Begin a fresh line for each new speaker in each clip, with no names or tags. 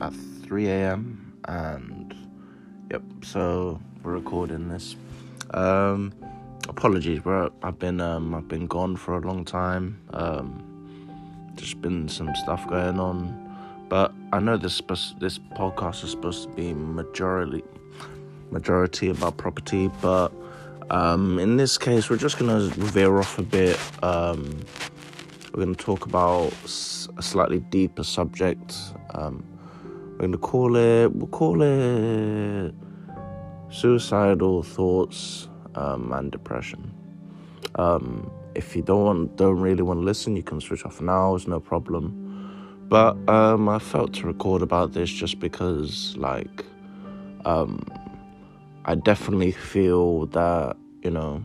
at 3 a.m. and yep, so we're recording this. Um, apologies, bro. I've been um, I've been gone for a long time. Um, just been some stuff going on, but I know this this podcast is supposed to be majority majority about property, but um, in this case, we're just gonna veer off a bit. Um, we're gonna talk about a slightly deeper subject. Um, gonna call it. We'll call it suicidal thoughts um, and depression. Um, if you don't want, don't really want to listen, you can switch off now. It's no problem. But um, I felt to record about this just because, like, um, I definitely feel that you know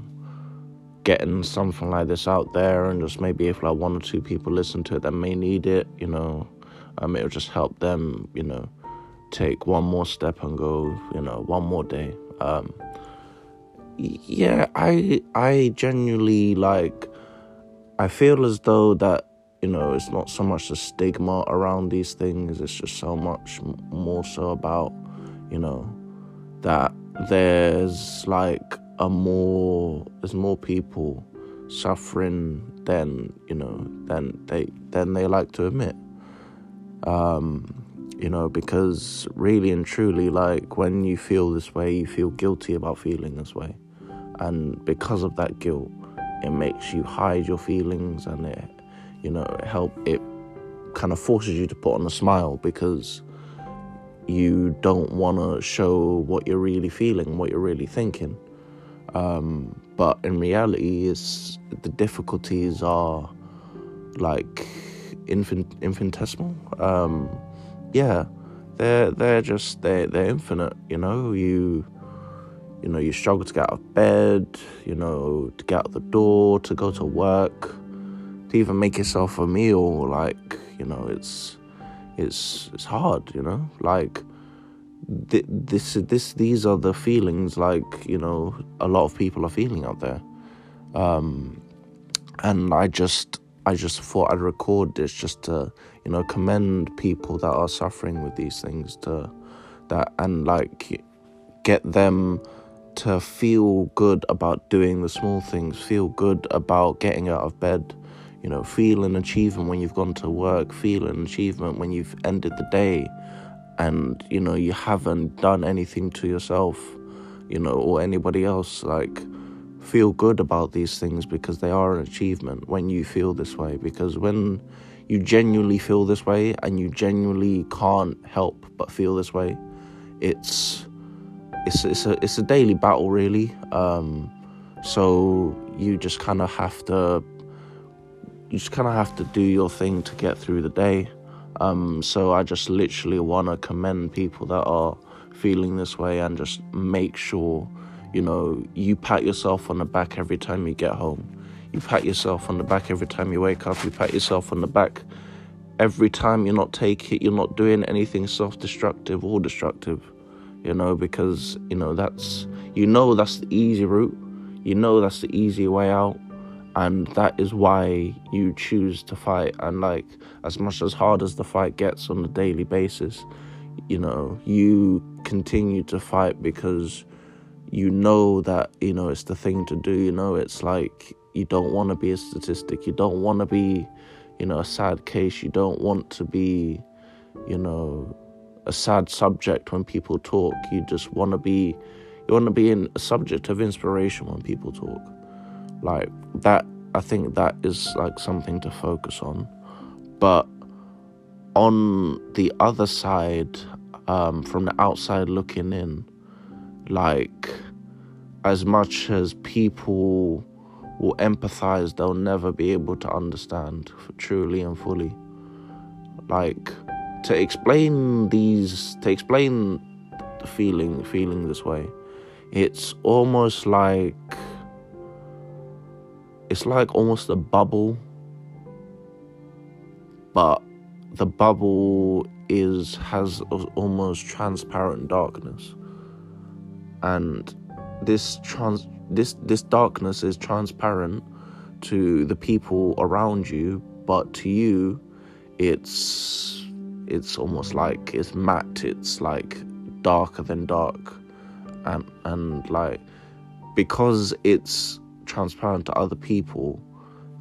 getting something like this out there and just maybe if like one or two people listen to it that may need it, you know, um, it'll just help them, you know, take one more step and go, you know, one more day. Um, yeah, I I genuinely like. I feel as though that you know it's not so much the stigma around these things. It's just so much more so about you know that there's like a more there's more people suffering than you know than they than they like to admit. Um, you know, because really and truly, like when you feel this way, you feel guilty about feeling this way, and because of that guilt, it makes you hide your feelings, and it, you know, help it kind of forces you to put on a smile because you don't want to show what you're really feeling, what you're really thinking. Um, but in reality, it's the difficulties are like infinitesimal. Um, yeah, they're they're just they're they're infinite. You know, you you know you struggle to get out of bed. You know, to get out the door, to go to work, to even make yourself a meal. Like you know, it's it's it's hard. You know, like th- this this these are the feelings like you know a lot of people are feeling out there um, and i just i just thought i'd record this just to you know commend people that are suffering with these things to that and like get them to feel good about doing the small things feel good about getting out of bed you know feel an achievement when you've gone to work feel an achievement when you've ended the day and you know you haven't done anything to yourself you know or anybody else like feel good about these things because they are an achievement when you feel this way. Because when you genuinely feel this way and you genuinely can't help but feel this way it's it's it's a it's a daily battle really. Um, so you just kind of have to you just kind of have to do your thing to get through the day. Um, so I just literally want to commend people that are feeling this way and just make sure, you know, you pat yourself on the back every time you get home. You pat yourself on the back every time you wake up. You pat yourself on the back every time you're not taking, you're not doing anything self-destructive or destructive. You know, because you know that's you know that's the easy route. You know that's the easy way out and that is why you choose to fight and like as much as hard as the fight gets on a daily basis you know you continue to fight because you know that you know it's the thing to do you know it's like you don't want to be a statistic you don't want to be you know a sad case you don't want to be you know a sad subject when people talk you just want to be you want to be in a subject of inspiration when people talk like that, I think that is like something to focus on. But on the other side, um, from the outside looking in, like as much as people will empathize, they'll never be able to understand truly and fully. Like to explain these, to explain the feeling, feeling this way, it's almost like it's like almost a bubble, but the bubble is has almost transparent darkness, and this trans this this darkness is transparent to the people around you, but to you, it's it's almost like it's matte. It's like darker than dark, and and like because it's transparent to other people,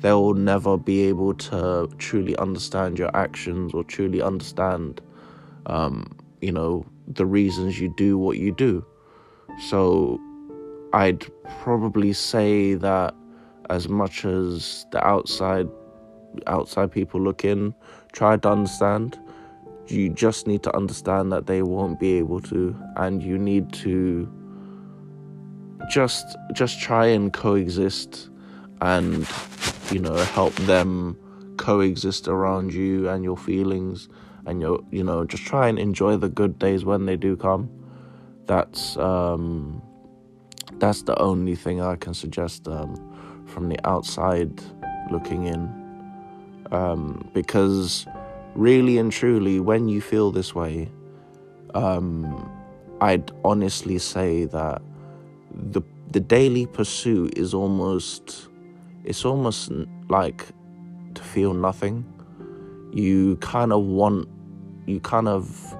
they'll never be able to truly understand your actions or truly understand, um, you know, the reasons you do what you do. So I'd probably say that as much as the outside outside people look in try to understand. You just need to understand that they won't be able to and you need to just just try and coexist and you know help them coexist around you and your feelings and your you know just try and enjoy the good days when they do come that's um that's the only thing i can suggest um from the outside looking in. Um because really and truly when you feel this way um i'd honestly say that the the daily pursuit is almost it's almost like to feel nothing. You kind of want you kind of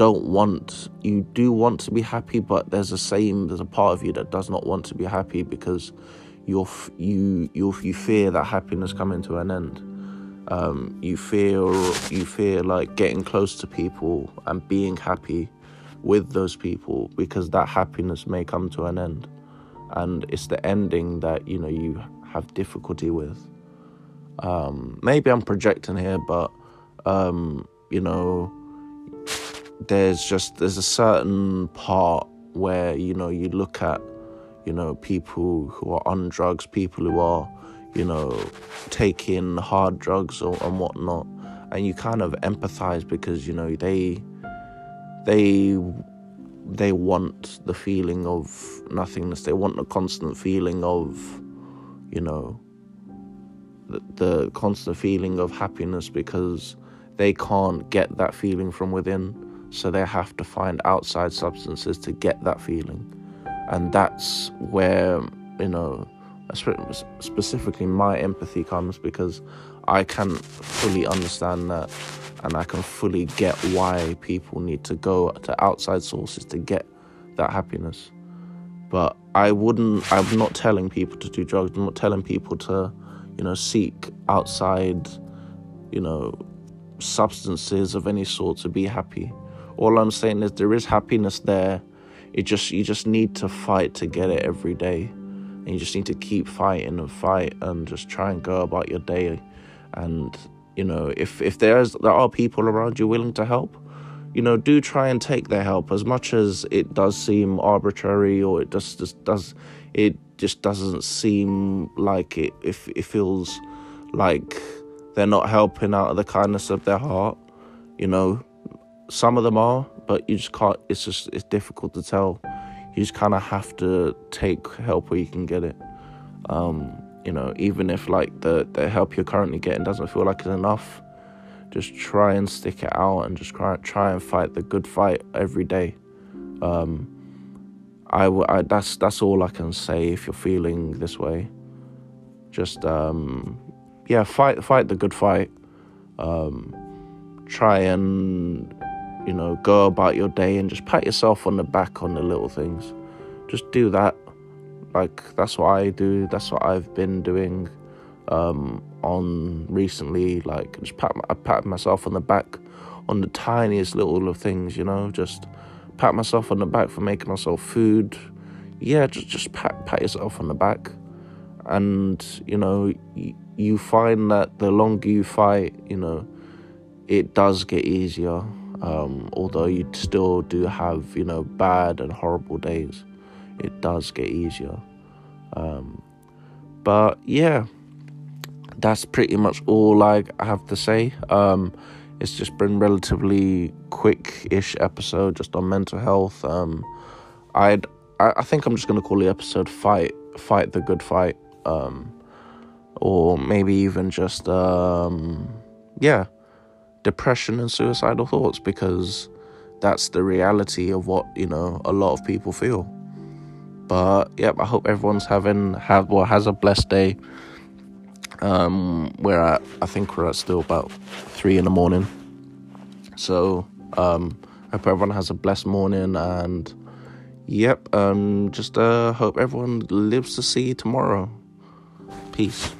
don't want you do want to be happy but there's a same there's a part of you that does not want to be happy because you're you you you fear that happiness coming to an end. Um, you feel you fear like getting close to people and being happy with those people because that happiness may come to an end. And it's the ending that you know you have difficulty with. Um, maybe i'm projecting here but um, you know there's just there's a certain part where you know you look at you know people who are on drugs people who are you know taking hard drugs or, and whatnot. And you kind of empathize because you know they they they want the feeling of nothingness. They want the constant feeling of you know the, the constant feeling of happiness because they can't get that feeling from within so they have to find outside substances to get that feeling and that's where you know specifically my empathy comes because i can fully understand that and I can fully get why people need to go to outside sources to get that happiness. But I wouldn't, I'm not telling people to do drugs, I'm not telling people to, you know, seek outside, you know, substances of any sort to be happy. All I'm saying is there is happiness there. It just you just need to fight to get it every day. And you just need to keep fighting and fight and just try and go about your day and you know, if if there's there are people around you willing to help, you know, do try and take their help. As much as it does seem arbitrary or it just, just does, it just doesn't seem like it. If it feels like they're not helping out of the kindness of their heart, you know, some of them are, but you just can't. It's just it's difficult to tell. You just kind of have to take help where you can get it. Um, you know, even if like the, the help you're currently getting doesn't feel like it's enough, just try and stick it out and just try, try and fight the good fight every day. Um, I, I that's that's all I can say if you're feeling this way. Just um, yeah, fight fight the good fight. Um, try and you know go about your day and just pat yourself on the back on the little things. Just do that like that's what I do. That's what I've been doing um, on recently. Like just pat I pat myself on the back on the tiniest little of things. You know, just pat myself on the back for making myself food. Yeah, just just pat pat yourself on the back, and you know y- you find that the longer you fight, you know, it does get easier. Um, although you still do have you know bad and horrible days it does get easier. Um, but yeah, that's pretty much all I have to say. Um, it's just been relatively quick-ish episode just on mental health. Um, I'd I, I think I'm just gonna call the episode "Fight Fight the Good Fight," um, or maybe even just um, yeah, depression and suicidal thoughts because that's the reality of what you know a lot of people feel. But yep, I hope everyone's having have well has a blessed day. Um, we're at I think we're at still about three in the morning. So, um, I hope everyone has a blessed morning and yep, um, just uh, hope everyone lives to see tomorrow. Peace.